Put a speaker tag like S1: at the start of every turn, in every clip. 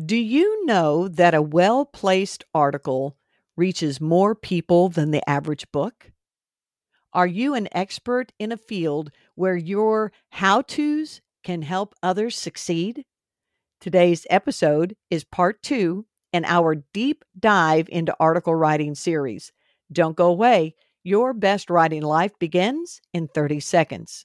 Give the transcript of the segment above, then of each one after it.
S1: Do you know that a well placed article reaches more people than the average book? Are you an expert in a field where your how to's can help others succeed? Today's episode is part two in our deep dive into article writing series. Don't go away. Your best writing life begins in 30 seconds.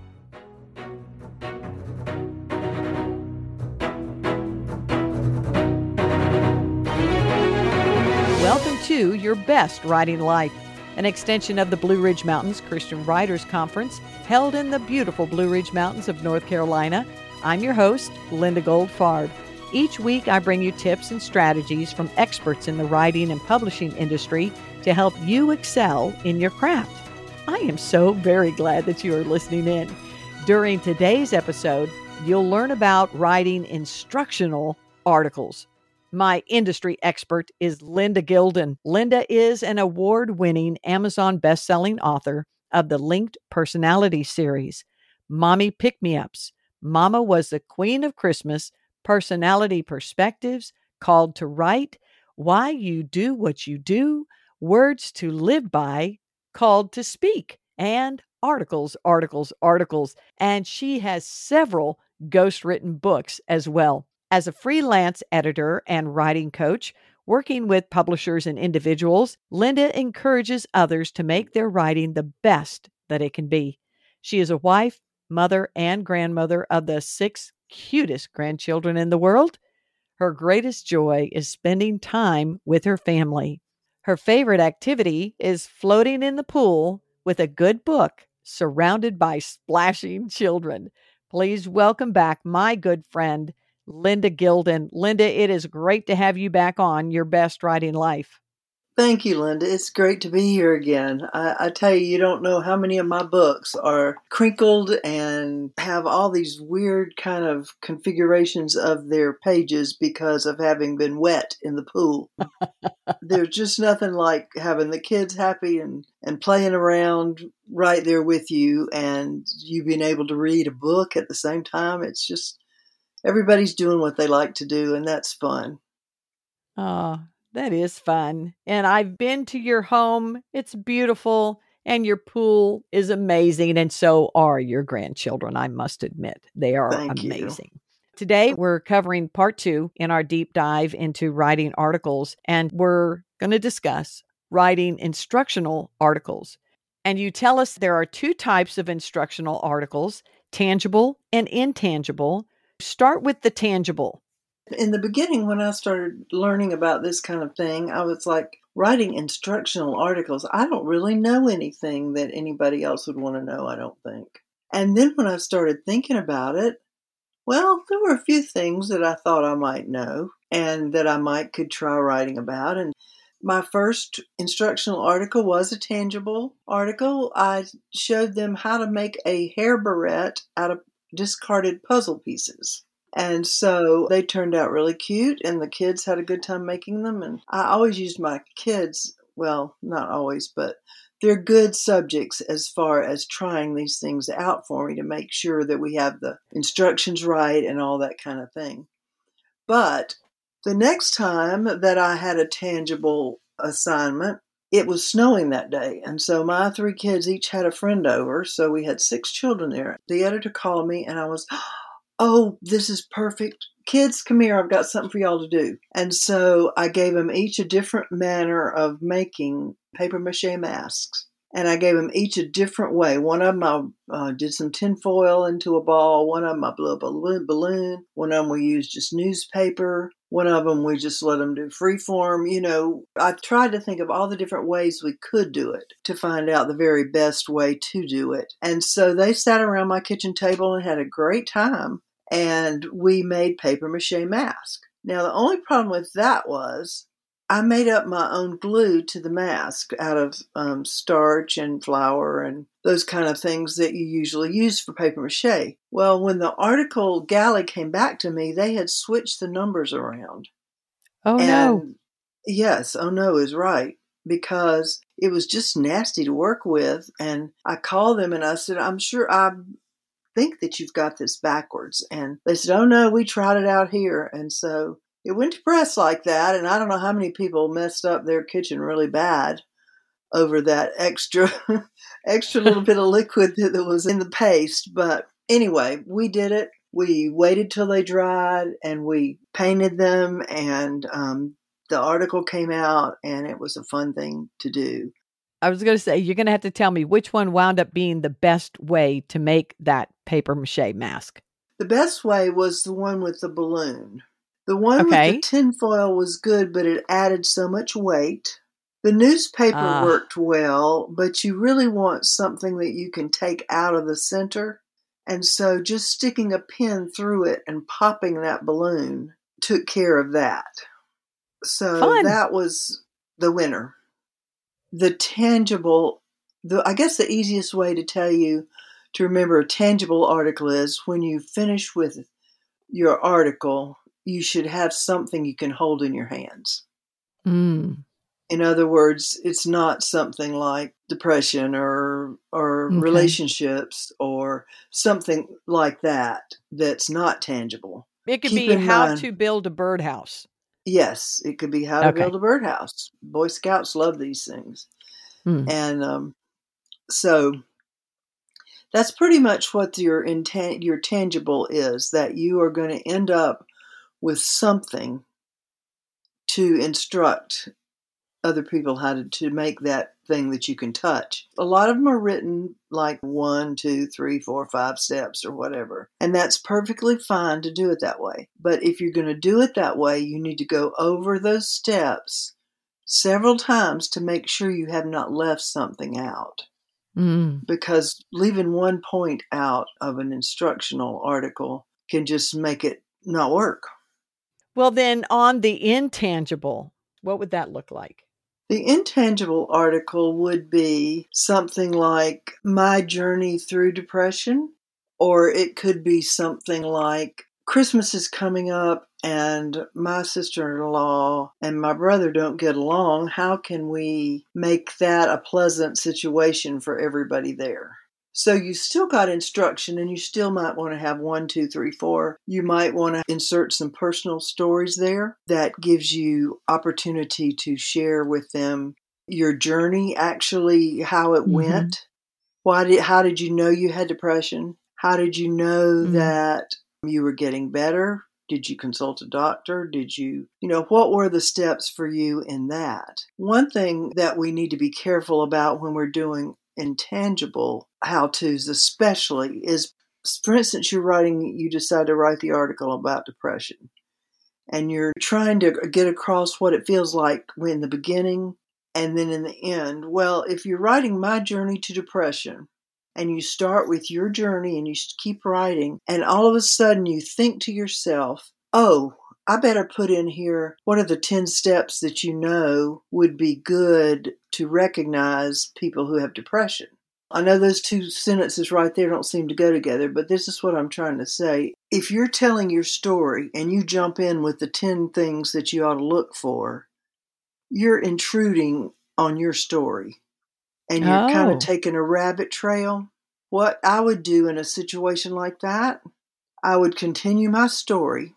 S1: Your Best Writing Life, an extension of the Blue Ridge Mountains Christian Writers Conference held in the beautiful Blue Ridge Mountains of North Carolina. I'm your host, Linda Goldfarb. Each week, I bring you tips and strategies from experts in the writing and publishing industry to help you excel in your craft. I am so very glad that you are listening in. During today's episode, you'll learn about writing instructional articles. My industry expert is Linda Gilden. Linda is an award winning Amazon best-selling author of the Linked Personality series, Mommy Pick Me Ups. Mama was the queen of Christmas, personality perspectives, called to write, why you do what you do, words to live by, called to speak, and articles, articles, articles. And she has several ghost written books as well. As a freelance editor and writing coach, working with publishers and individuals, Linda encourages others to make their writing the best that it can be. She is a wife, mother, and grandmother of the six cutest grandchildren in the world. Her greatest joy is spending time with her family. Her favorite activity is floating in the pool with a good book surrounded by splashing children. Please welcome back my good friend, Linda Gilden. Linda, it is great to have you back on Your Best Writing Life.
S2: Thank you, Linda. It's great to be here again. I, I, tell you, you don't know how many of my books are crinkled and have all these weird kind of configurations of their pages because of having been wet in the pool. There's just nothing like having the kids happy and, and playing around right there with you and you being able to read a book at the same time. It's just everybody's doing what they like to do, and that's fun.
S1: Oh, that is fun. And I've been to your home. It's beautiful. And your pool is amazing. And so are your grandchildren, I must admit. They are
S2: Thank
S1: amazing.
S2: You.
S1: Today, we're covering part two in our deep dive into writing articles. And we're going to discuss writing instructional articles. And you tell us there are two types of instructional articles tangible and intangible. Start with the tangible.
S2: In the beginning, when I started learning about this kind of thing, I was like, writing instructional articles, I don't really know anything that anybody else would want to know, I don't think. And then when I started thinking about it, well, there were a few things that I thought I might know and that I might could try writing about. And my first instructional article was a tangible article. I showed them how to make a hair barrette out of discarded puzzle pieces. And so they turned out really cute, and the kids had a good time making them. And I always used my kids, well, not always, but they're good subjects as far as trying these things out for me to make sure that we have the instructions right and all that kind of thing. But the next time that I had a tangible assignment, it was snowing that day. And so my three kids each had a friend over. So we had six children there. The editor called me and I was, oh, this is perfect. Kids, come here. I've got something for y'all to do. And so I gave them each a different manner of making paper mache masks. And I gave them each a different way. One of them I uh, did some tinfoil into a ball. One of them I blew up a balloon. One of them we used just newspaper. One of them we just let them do freeform. You know, I tried to think of all the different ways we could do it to find out the very best way to do it. And so they sat around my kitchen table and had a great time and we made paper mache masks. Now, the only problem with that was I made up my own glue to the mask out of um, starch and flour and those kind of things that you usually use for paper mache. Well, when the article galley came back to me, they had switched the numbers around.
S1: Oh,
S2: and
S1: no.
S2: yes, oh no is right because it was just nasty to work with. And I called them and I said, I'm sure I think that you've got this backwards. And they said, Oh no, we tried it out here. And so it went to press like that. And I don't know how many people messed up their kitchen really bad over that extra, extra little bit of liquid that, that was in the paste. But anyway, we did it. We waited till they dried and we painted them and um, the article came out and it was a fun thing to do.
S1: I was going to say, you're going to have to tell me which one wound up being the best way to make that paper mache mask.
S2: The best way was the one with the balloon. The one
S1: Okay.
S2: with the tinfoil was good, but it added so much weight. The newspaper
S1: Ah.
S2: worked well, but you really want something that you can take out of the center. And so just sticking a pin through it and popping that balloon took care of that. So
S1: Fun.
S2: that was the winner. The tangible, the I guess the easiest way to tell you to remember a tangible article is when you finish with your article, you should have something you can hold in your hands.
S1: Mm.
S2: In other words, it's not something like depression or or
S1: Okay.
S2: relationships or something like that that's not tangible.
S1: It could
S2: Keep
S1: be how
S2: mind-
S1: to build a birdhouse.
S2: Yes, it could be how to
S1: Okay.
S2: build a birdhouse. Boy Scouts love these things.
S1: Hmm.
S2: And um, so that's pretty much what your intan- your tangible is that you are going to end up with something to instruct other people how to, to make that thing that you can touch. A lot of them are written like one, two, three, four, five steps or whatever. And that's perfectly fine to do it that way. But if you're going to do it that way, you need to go over those steps several times to make sure you have not left something out
S1: Mm.
S2: because leaving one point out of an instructional article can just make it not work.
S1: Well, then on the intangible, what would that look like?
S2: The intangible article would be something like my journey through depression, or it could be something like Christmas is coming up and my sister in law and my brother don't get along. How can we make that a pleasant situation for everybody there? So you still got instruction and you still might want to have one, two, three, four. You might want to insert some personal stories there that gives you opportunity to share with them your journey, actually how it
S1: Mhm.
S2: went. Why did how did you know you had depression? How did you know
S1: Mhm.
S2: that you were getting better? Did you consult a doctor? Did you, you know, what were the steps for you in that? One thing that we need to be careful about when we're doing intangible how to's, especially, is for instance, you're writing, you decide to write the article about depression, and you're trying to get across what it feels like in the beginning and then in the end. Well, if you're writing my journey to depression, and you start with your journey and you keep writing, and all of a sudden you think to yourself, oh, I better put in here what are the 10 steps that you know would be good to recognize people who have depression. I know those two sentences right there don't seem to go together, but this is what I'm trying to say. If you're telling your story and you jump in with the 10 things that you ought to look for, you're intruding on your story and you're kind
S1: Oh.
S2: of taking a rabbit trail. What I would do in a situation like that, I would continue my story.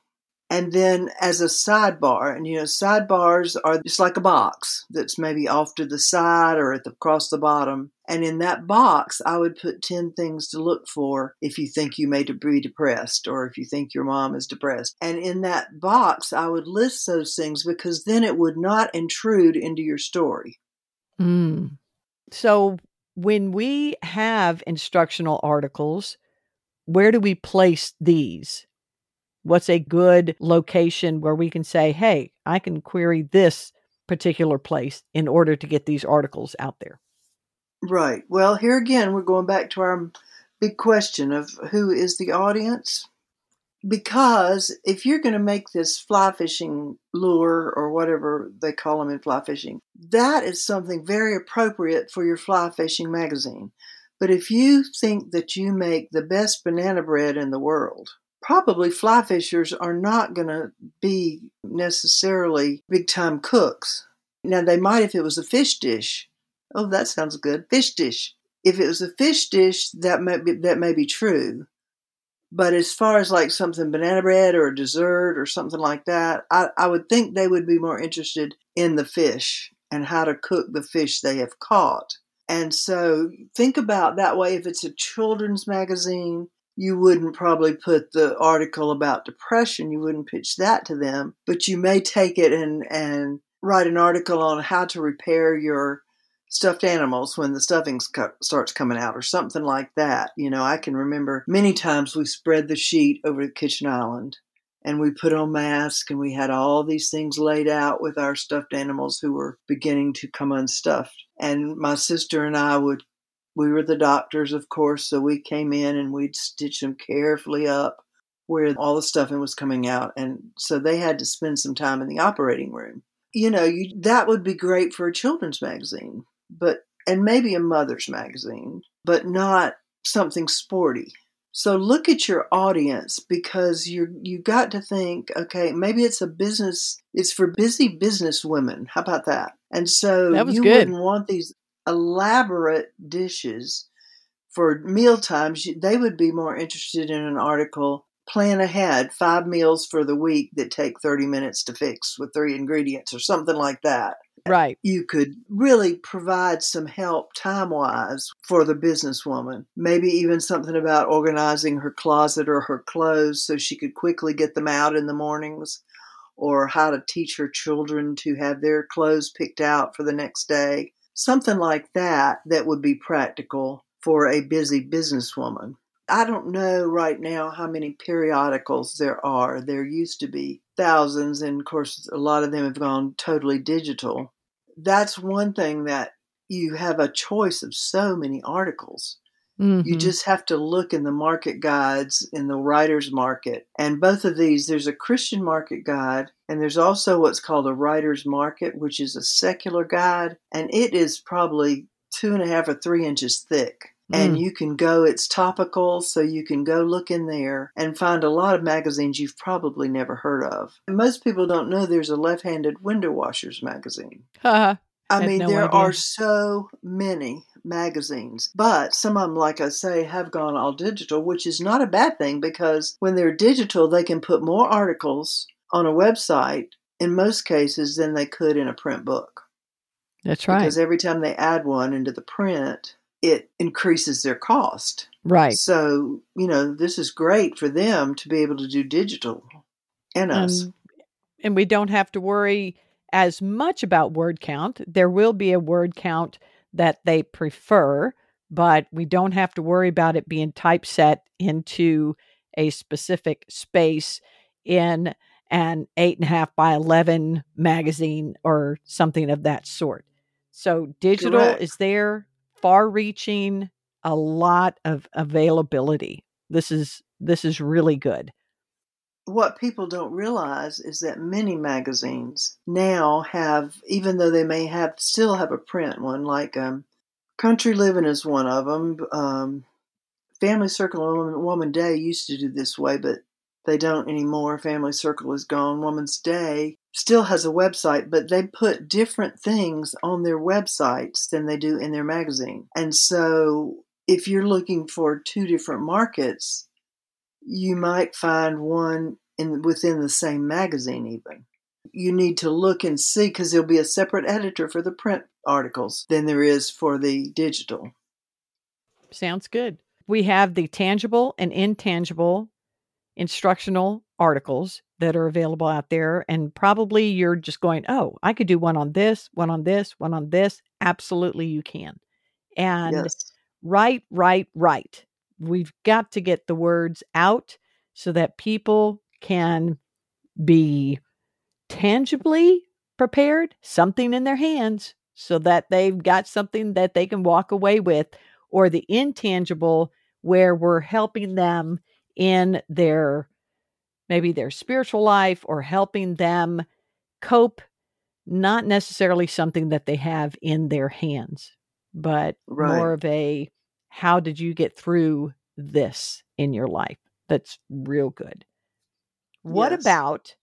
S2: And then, as a sidebar, and you know, sidebars are just like a box that's maybe off to the side or at the, across the bottom. And in that box, I would put 10 things to look for if you think you may be depressed or if you think your mom is depressed. And in that box, I would list those things because then it would not intrude into your story.
S1: Mm. So when we have instructional articles, where do we place these? What's a good location where we can say, hey, I can query this particular place in order to get these articles out there?
S2: Right. Well, here again, we're going back to our big question of who is the audience? because if you're going to make this fly fishing lure or whatever they call them in fly fishing, that is something very appropriate for your fly fishing magazine. But if you think that you make the best banana bread in the world, probably fly fishers are not going to be necessarily big time cooks. Now, they might if it was a fish dish. Oh, that sounds good. Fish dish. If it was a fish dish, that may be, that may be true. But as far as like something banana bread or a dessert or something like that, I, I would think they would be more interested in the fish and how to cook the fish they have caught. And so think about that way if it's a children's magazine, you wouldn't probably put the article about depression, you wouldn't pitch that to them, but you may take it and and write an article on how to repair your stuffed animals when the stuffing starts coming out or something like that. You know, I can remember many times we spread the sheet over the kitchen island and we put on masks and we had all these things laid out with our stuffed animals who were beginning to come unstuffed. And my sister and I would, we were the doctors, of course, so we came in and we'd stitch them carefully up where all the stuffing was coming out. And so they had to spend some time in the operating room. You know, you, that would be great for a children's magazine but and maybe a mother's magazine, but not something sporty. So look at your audience because you you got to think, okay, maybe it's a business. It's for busy business women. How about that? And so you good. wouldn't want these elaborate dishes for meal times. They would be more interested in an article. Plan ahead five meals for the week that take 30 minutes to fix with three ingredients or something like that.
S1: Right.
S2: You could really provide some help time wise for the businesswoman. Maybe even something about organizing her closet or her clothes so she could quickly get them out in the mornings, or how to teach her children to have their clothes picked out for the next day. Something like that that would be practical for a busy businesswoman. I don't know right now how many periodicals there are. There used to be thousands, and of course, a lot of them have gone totally digital that's one thing that you have a choice of so many articles. Mm-hmm. You just have to look in the market guides in the writer's market. And both of these, there's a Christian market guide, and there's also what's called a writer's market, which is a secular guide. And it is probably two and a half or three inches thick. And mm. you can go, it's topical, so you can go look in there and find a lot of magazines you've probably never heard of. Most people don't know there's a left handed window washers magazine.
S1: Uh,
S2: I mean, no there idea. are so many magazines, but some of them, like I say, have gone all digital, which is not a bad thing because when they're digital, they can put more articles on a website in most cases than they could in a print book.
S1: That's right.
S2: Because every time they add one into the print, it increases their cost.
S1: Right.
S2: So, you know, this is great for them to be able to do digital and us. Um,
S1: and we don't have to worry as much about word count. There will be a word count that they prefer, but we don't have to worry about it being typeset into a specific space in an eight and a half by 11 magazine or something of that sort. So digital Correct. is there far reaching, a lot of availability. This is this is really good.
S2: What people don't realize is that many magazines now have, even though they may have still have a print one, like um, Country Living is one of them. Um, Family Circle and Woman, Day used to do this way, but they don't anymore. Family Circle is gone. Woman's Day still has a website, but they put different things on their websites than they do in their magazine. And so if you're looking for two different markets, you might find one in within the same magazine even. You need to look and see because there'll be a separate editor for the print articles than there is for the digital.
S1: Sounds good. We have the tangible and intangible instructional articles that are available out there. And probably you're just going, oh, I could do one on this, one on this, one on this. Absolutely, you can. And yes. write, write, write. We've got to get the words out so that people can be tangibly prepared, something in their hands, so that they've got something that they can walk away with, or the intangible where we're helping them in their maybe their spiritual life or helping them cope, not necessarily something that they have in their hands, but
S2: Right.
S1: more of a how did you get through this in your life? That's real good. What
S2: Yes.
S1: about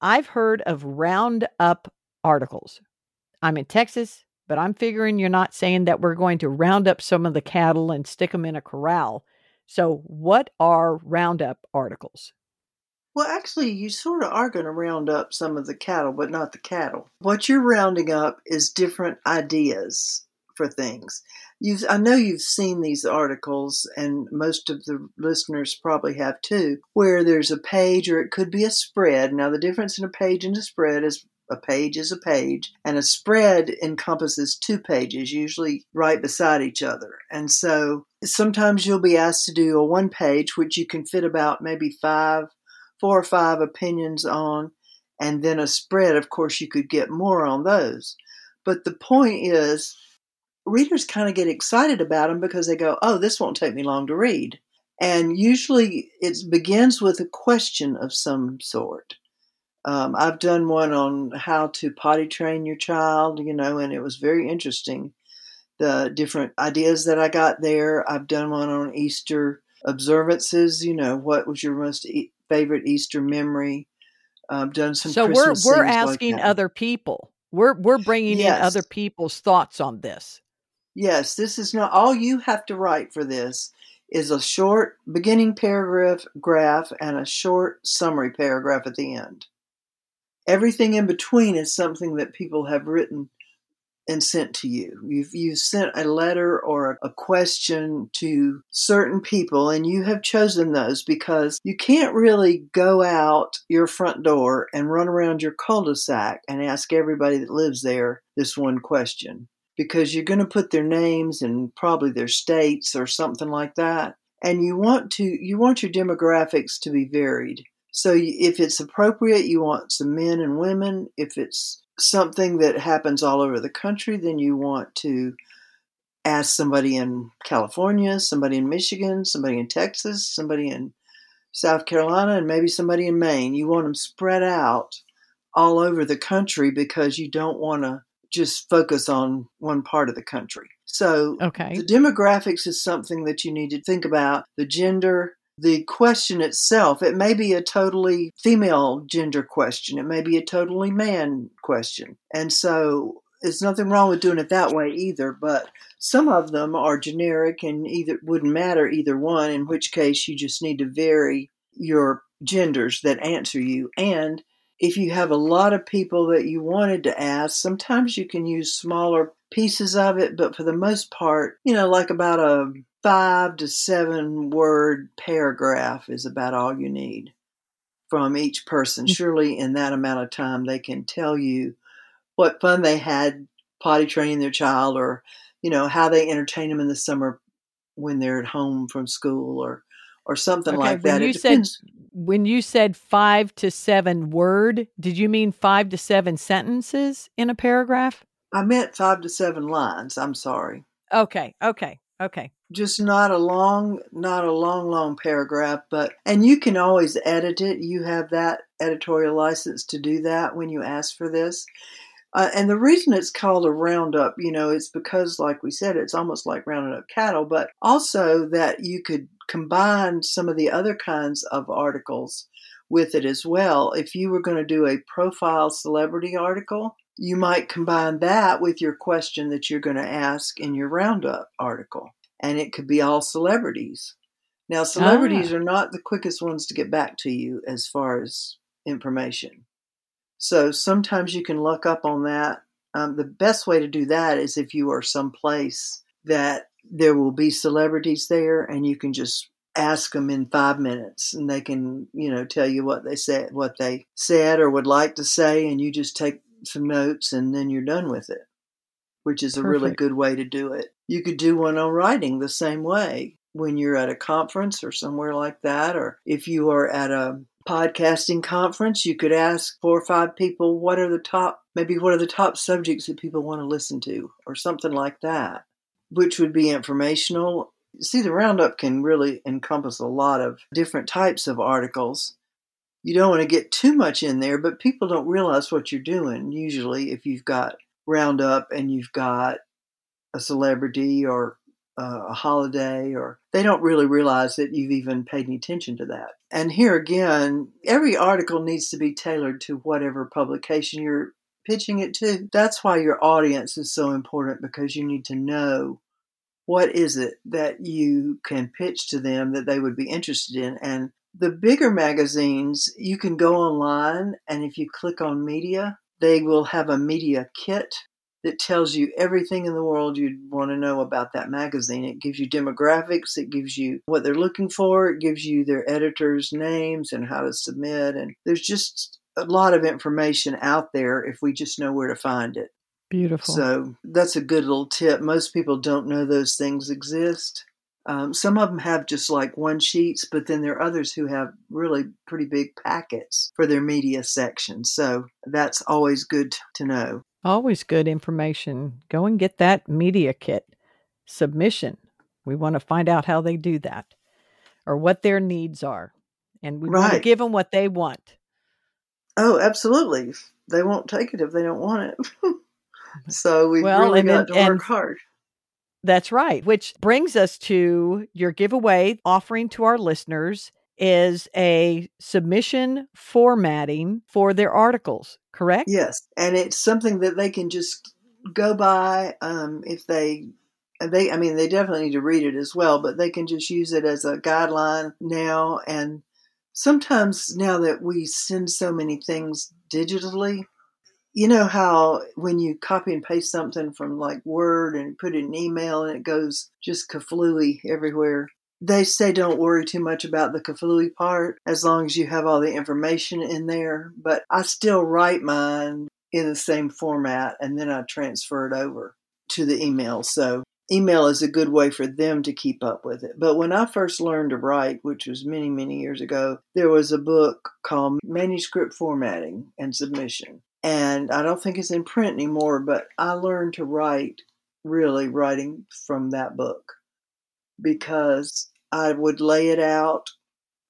S1: I've heard of roundup articles. I'm in Texas, but I'm figuring you're not saying that we're going to round up some of the cattle and stick them in a corral. So, what are roundup articles?
S2: Well, actually, you sort of are going to round up some of the cattle, but not the cattle. What you're rounding up is different ideas for things. You've, I know you've seen these articles, and most of the listeners probably have too, where there's a page or it could be a spread. Now, the difference in a page and a spread is a page is a page, and a spread encompasses two pages, usually right beside each other. And so sometimes you'll be asked to do a one page, which you can fit about maybe five four or five opinions on, and then a spread. Of course, you could get more on those. But the point is, readers kind of get excited about them because they go, oh, this won't take me long to read. And usually it begins with a question of some sort. Um, I've done one on how to potty train your child, you know, and it was very interesting. The different ideas that I got there. I've done one on Easter observances, you know, what was your most e- favorite Easter memory? I've done some
S1: so, we're we're
S2: things like
S1: asking other people. We're we're bringing
S2: Yes.
S1: in other people's thoughts on this.
S2: Yes, this is not all you have to write for this is a short beginning paragraph graph and a short summary paragraph at the end. Everything in between is something that people have written and sent to you. You've you sent a letter or a question to certain people and you have chosen those because you can't really go out your front door and run around your cul-de-sac and ask everybody that lives there this one question because you're going to put their names and probably their states or something like that. And you want to you want your demographics to be varied. So if it's appropriate you want some men and women. If it's something that happens all over the country then you want to ask somebody in california somebody in michigan somebody in texas somebody in south carolina and maybe somebody in maine. You want them spread out all over the country because you don't want to just focus on one part of the country so
S1: Okay.
S2: the demographics is something that you need to think about. The gender, the question itself, it may be a totally female gender question, it may be a totally man question. And so there's nothing wrong with doing it that way either, but some of them are generic and either wouldn't matter either one, in which case you just need to vary your genders that answer you. And if you have a lot of people that you wanted to ask, sometimes you can use smaller pieces of it, but for the most part, you know, like about a five to seven word paragraph is about all you need from each person. Mm. Surely, in that amount of time, they can tell you what fun they had potty training their child or, you know, how they entertain them in the summer when they're at home from school or or something
S1: Okay,
S2: like
S1: when
S2: that.
S1: you
S2: it
S1: said- When you said five to seven word, did you mean five to seven sentences in a paragraph?
S2: I meant five to seven lines. I'm sorry.
S1: Okay. Okay. Okay.
S2: just not a long not a long long paragraph but and you can always edit it you have that editorial license to do that when you ask for this uh, and the reason it's called a roundup you know it's because like we said it's almost like rounding up cattle but also that you could combine some of the other kinds of articles with it as well if you were going to do a profile celebrity article you might combine that with your question that you're going to ask in your roundup article and it could be all celebrities. Now, celebrities are not the quickest ones to get back to you as far as information. So sometimes you can look up on that. Um, the best way to do that is if you are someplace that there will be celebrities there and you can just ask them in five minutes and they can, you know, tell you what they said, what they said or would like to say, and you just take some notes and then you're done with it, which is a really good way to do it. You could do one on writing the same way when you're at a conference or somewhere like that, or if you are at a podcasting conference, you could ask four or five people what are the top, maybe what are the top subjects that people want to listen to, or something like that, which would be informational. See, the roundup can really encompass a lot of different types of articles. you don't want to get too much in there, but people don't realize what you're doing. Usually, if you've got Roundup and you've got a celebrity or uh, a holiday, or they don't really realize that you've even paid any attention to that. And here again, every article needs to be tailored to whatever publication you're pitching it to. That's why your audience is so important because you need to know what is it that you can pitch to them that they would be interested in. And the bigger magazines, you can go online and if you click on media, they will have a media kit that tells you everything in the world you'd want to know about that magazine. It gives you demographics, it gives you what they're looking for, it gives you their editors' names and how to submit. And there's just a lot of information out there if we just know where to find it.
S1: Beautiful.
S2: So that's a good little tip. Most people don't know those things exist. Um, some of them have just like one sheets, but then there are others who have really pretty big packets for their media section. So that's always good to know.
S1: Always good information. Go and get that media kit submission. We want to find out how they do that or what their needs are. And we want to give them what they want.
S2: Oh, absolutely. They won't take it if they don't want it. so we've
S1: Well,
S2: really got
S1: then-
S2: to work
S1: and-
S2: hard.
S1: That's right. Which brings us to your giveaway offering to our listeners is a submission formatting for their articles, correct?
S2: Yes, and it's something that they can just go by um, if they they. I mean, they definitely need to read it as well, but they can just use it as a guideline now. And sometimes now that we send so many things digitally, you know how when you copy and paste something from like Word and put it in email and it goes just kaflooey everywhere. They say don't worry too much about the kaflooey part as long as you have all the information in there. But I still write mine in the same format and then I transfer it over to the email. So email is a good way for them to keep up with it. But when I first learned to write, which was many, many years ago, there was a book called Manuscript Formatting and Submission. And I don't think it's in print anymore, but I learned to write really writing from that book because I would lay it out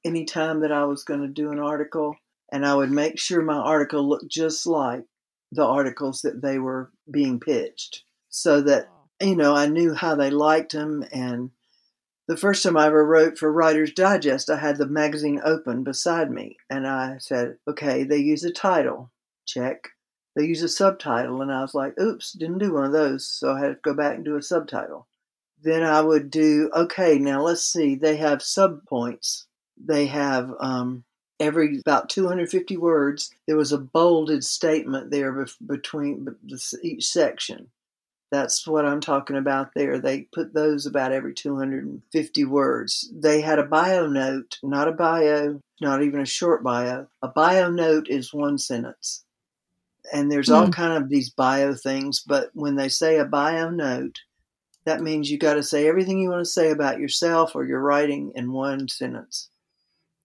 S2: anytime that I was going to do an article and I would make sure my article looked just like the articles that they were being pitched so that you know I knew how they liked them and the first time I ever wrote for Writer's Digest I had the magazine open beside me and I said okay they use a title. Check. They use a subtitle and I was like oops didn't do one of those so I had to go back and do a subtitle. Then I would do okay now let's see they have subpoints they have um, every about 250 words there was a bolded statement there bef- between each section that's what i'm talking about there. They put those about every 250 words. They had a bio note not a bio not even a short bio. A bio note is one sentence. And there's all
S1: Hmm.
S2: kind of these bio things but when they say a bio note that means you got to say everything you want to say about yourself or your writing in one sentence.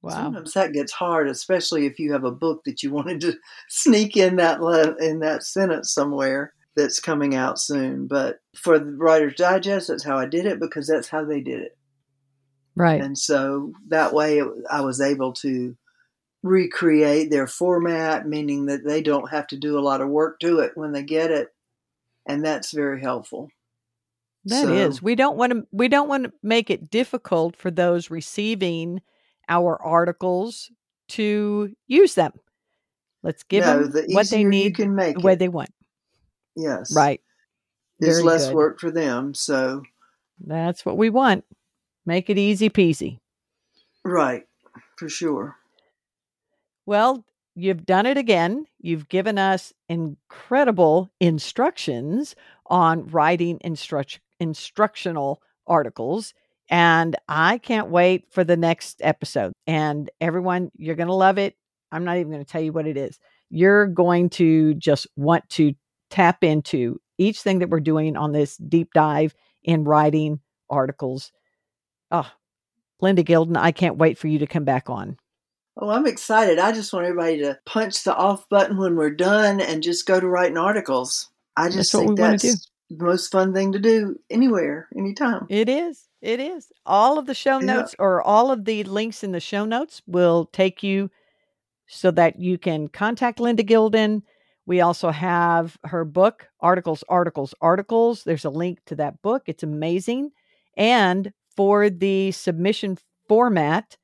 S1: Wow.
S2: Sometimes that gets hard, especially if you have a book that you wanted to sneak in that le- in that sentence somewhere that's coming out soon. But for the Writer's Digest, that's how I did it because that's how they did it,
S1: Right.
S2: and so that way it, I was able to recreate their format, meaning that they don't have to do a lot of work to it when they get it, and that's very helpful.
S1: That
S2: So-
S1: is. We don't want to we don't want to make it difficult for those receiving our articles to use them. Let's give
S2: no,
S1: them
S2: the
S1: what they need
S2: you can make
S1: the way
S2: it,
S1: they want.
S2: Yes,
S1: Right.
S2: There's
S1: Very
S2: less
S1: good.
S2: work for them, so
S1: That's what we want. Make it easy peasy.
S2: right for sure.
S1: Well, you've done it again. You've given us incredible instructions on writing instruct- instructional articles. And I can't wait for the next episode. And everyone, you're going to love it. I'm not even going to tell you what it is. You're going to just want to tap into each thing that we're doing on this deep dive in writing articles. Oh, Linda Gilden, I can't wait for you to come back on.
S2: Oh, I'm excited. I just want everybody to punch the off button when we're done and just go to writing articles. I just
S1: That's
S2: think that's the most fun thing to do anywhere, anytime.
S1: It is. It is. All of the show
S2: Yeah.
S1: notes or all of the links in the show notes will take you so that you can contact Linda Gilden. We also have her book, Articles, Articles, Articles. There's a link to that book. It's amazing. And for the submission format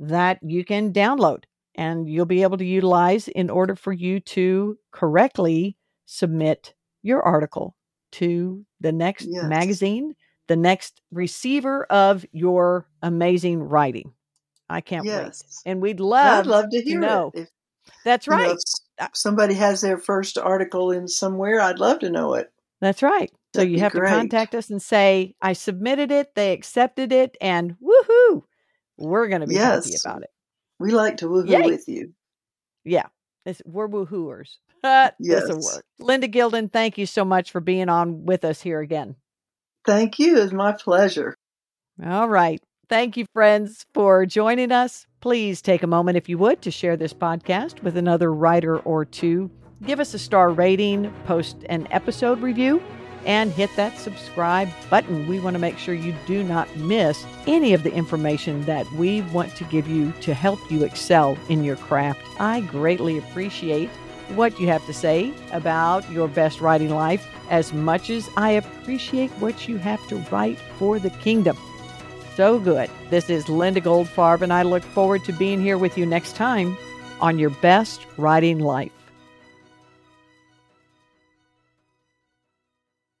S1: that you can download and you'll be able to utilize in order for you to correctly submit your article to the next
S2: Yes.
S1: magazine, the next receiver of your amazing writing. I can't wait. And we'd love,
S2: I'd love to hear
S1: know.
S2: it. If
S1: That's
S2: you know,
S1: right.
S2: if s- Uh, somebody has their first article in somewhere, I'd love to know it.
S1: That's right. So
S2: That'd
S1: you have
S2: great.
S1: to contact us and say, I submitted it, they accepted it, and woohoo, we're going to be happy about it.
S2: We like to woohoo
S1: Yay.
S2: with you.
S1: Yeah, it's, we're woohooers. This'll
S2: Yes.
S1: work. Linda Gilden, thank you so much for being on with us here again.
S2: Thank you. It's my pleasure.
S1: All right. Thank you, friends, for joining us. Please take a moment, if you would, to share this podcast with another writer or two. Give us a star rating, post an episode review, and hit that subscribe button. We want to make sure you do not miss any of the information that we want to give you to help you excel in your craft. I greatly appreciate what you have to say about your best writing life as much as I appreciate what you have to write for the kingdom. So good. This is Linda Goldfarb, and I look forward to being here with you next time on Your Best Writing Life.